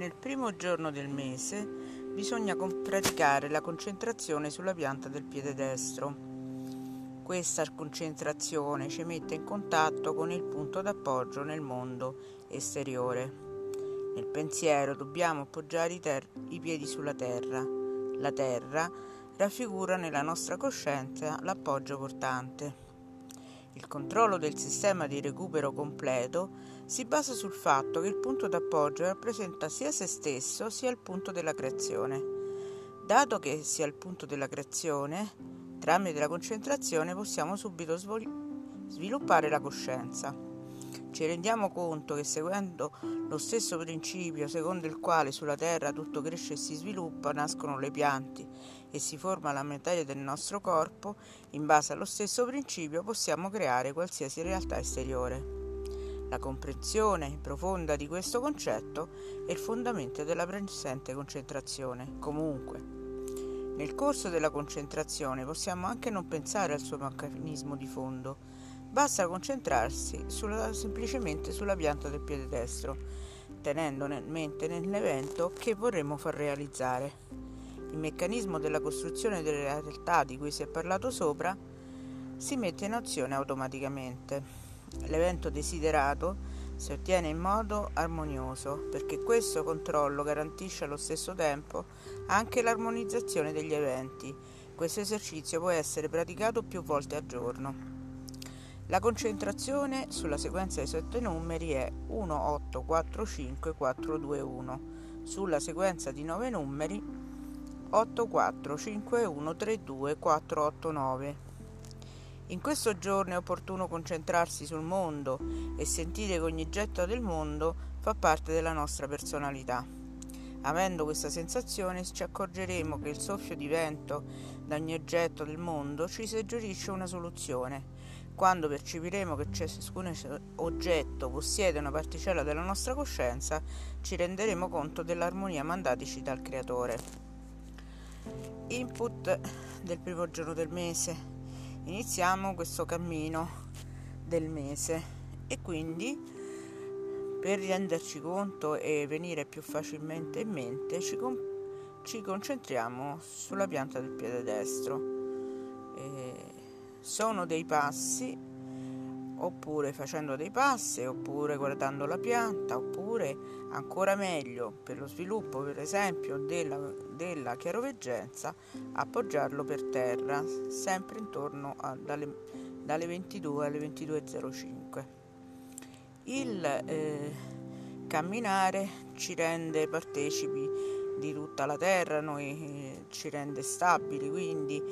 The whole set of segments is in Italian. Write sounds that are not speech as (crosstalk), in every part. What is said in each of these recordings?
nel primo giorno del mese bisogna praticare la concentrazione sulla pianta del piede destro. Questa concentrazione ci mette in contatto con il punto d'appoggio nel mondo esteriore. Nel pensiero dobbiamo appoggiare i, ter- i piedi sulla terra. La terra raffigura nella nostra coscienza l'appoggio portante. Il controllo del sistema di recupero completo si basa sul fatto che il punto d'appoggio rappresenta sia se stesso sia il punto della creazione. Dato che sia il punto della creazione, Tramite la concentrazione possiamo subito sviluppare la coscienza. Ci rendiamo conto che seguendo lo stesso principio secondo il quale sulla Terra tutto cresce e si sviluppa, nascono le piante e si forma la materia del nostro corpo, in base allo stesso principio possiamo creare qualsiasi realtà esteriore. La comprensione profonda di questo concetto è il fondamento della presente concentrazione. Comunque, nel corso della concentrazione possiamo anche non pensare al suo meccanismo di fondo, basta concentrarsi sulla, semplicemente sulla pianta del piede destro, tenendo in mente nell'evento che vorremmo far realizzare. Il meccanismo della costruzione delle realtà di cui si è parlato sopra si mette in azione automaticamente. L'evento desiderato si ottiene in modo armonioso, perché questo controllo garantisce allo stesso tempo anche l'armonizzazione degli eventi. Questo esercizio può essere praticato più volte al giorno. La concentrazione sulla sequenza dei sette numeri è 1, 8, 4, 5, 4, 2, 1. Sulla sequenza di nove numeri 8, 4, 5, 1, 3, 2, 4, 8, 9. In questo giorno è opportuno concentrarsi sul mondo e sentire che ogni getto del mondo fa parte della nostra personalità. Avendo questa sensazione ci accorgeremo che il soffio di vento da ogni oggetto del mondo ci suggerisce una soluzione. Quando percepiremo che ciascun oggetto possiede una particella della nostra coscienza, ci renderemo conto dell'armonia mandatici dal Creatore. Input del primo giorno del mese iniziamo questo cammino del mese e quindi per renderci conto e venire più facilmente in mente ci, con- ci concentriamo sulla pianta del piede destro. E sono dei passi oppure facendo dei passi, oppure guardando la pianta, oppure ancora meglio per lo sviluppo per esempio della, della chiaroveggenza, appoggiarlo per terra, sempre intorno a, dalle, dalle 22 alle 22.05. Il eh, camminare ci rende partecipi di tutta la terra, noi, eh, ci rende stabili, quindi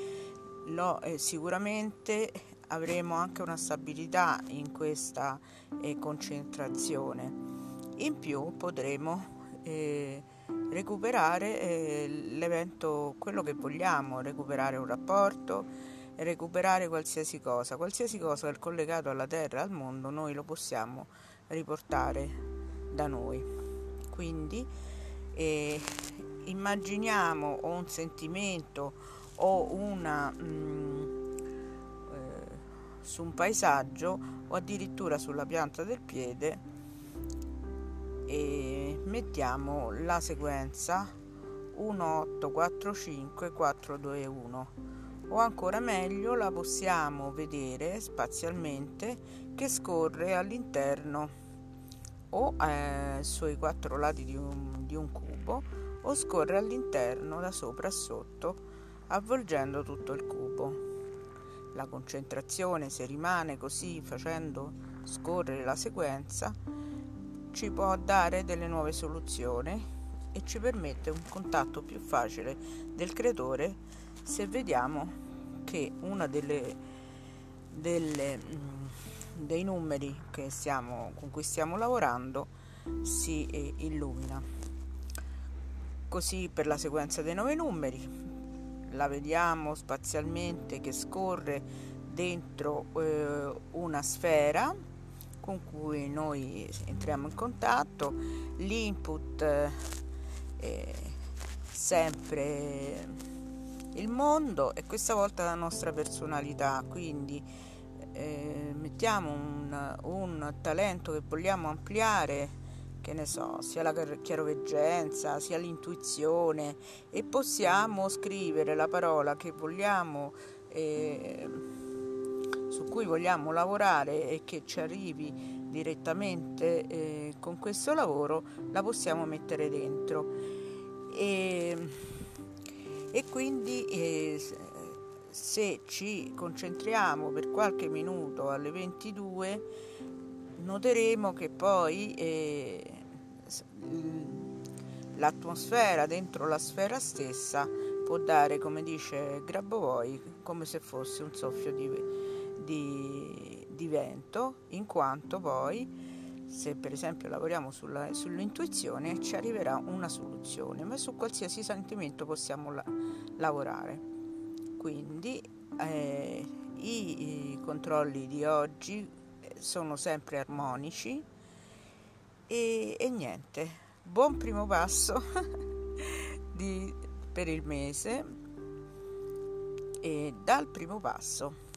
lo, eh, sicuramente avremo anche una stabilità in questa eh, concentrazione. In più potremo eh, recuperare eh, l'evento, quello che vogliamo, recuperare un rapporto, recuperare qualsiasi cosa, qualsiasi cosa è collegato alla Terra, al mondo, noi lo possiamo riportare da noi. Quindi eh, immaginiamo un sentimento o una... Mh, mm, su un paesaggio o addirittura sulla pianta del piede e mettiamo la sequenza. 1 8 4 5 4 2 1 o ancora meglio la possiamo vedere spazialmente che scorre all'interno o eh, sui quattro lati di un, di un cubo o scorre all'interno da sopra a sotto avvolgendo tutto il cubo la concentrazione, se rimane così facendo scorrere la sequenza, ci può dare delle nuove soluzioni e ci permette un contatto più facile del creatore se vediamo che uno mm, dei numeri stiamo, con cui stiamo lavorando si eh, illumina. Così per la sequenza dei nove numeri la vediamo spazialmente che scorre dentro eh, una sfera con cui noi entriamo in contatto, l'input eh, è sempre il mondo e questa volta la nostra personalità, quindi eh, mettiamo un, un talento che vogliamo ampliare che ne so, sia la chiaroveggenza, sia l'intuizione e possiamo scrivere la parola che vogliamo, eh, su cui vogliamo lavorare e che ci arrivi direttamente eh, con questo lavoro, la possiamo mettere dentro. E, e quindi eh, se ci concentriamo per qualche minuto alle 22 noteremo che poi eh, l'atmosfera dentro la sfera stessa può dare, come dice Grabovoi, come se fosse un soffio di, di, di vento, in quanto poi se per esempio lavoriamo sulla, sull'intuizione ci arriverà una soluzione, ma su qualsiasi sentimento possiamo la, lavorare. Quindi eh, i, i controlli di oggi sono sempre armonici e, e niente, buon primo passo (laughs) di, per il mese e dal primo passo.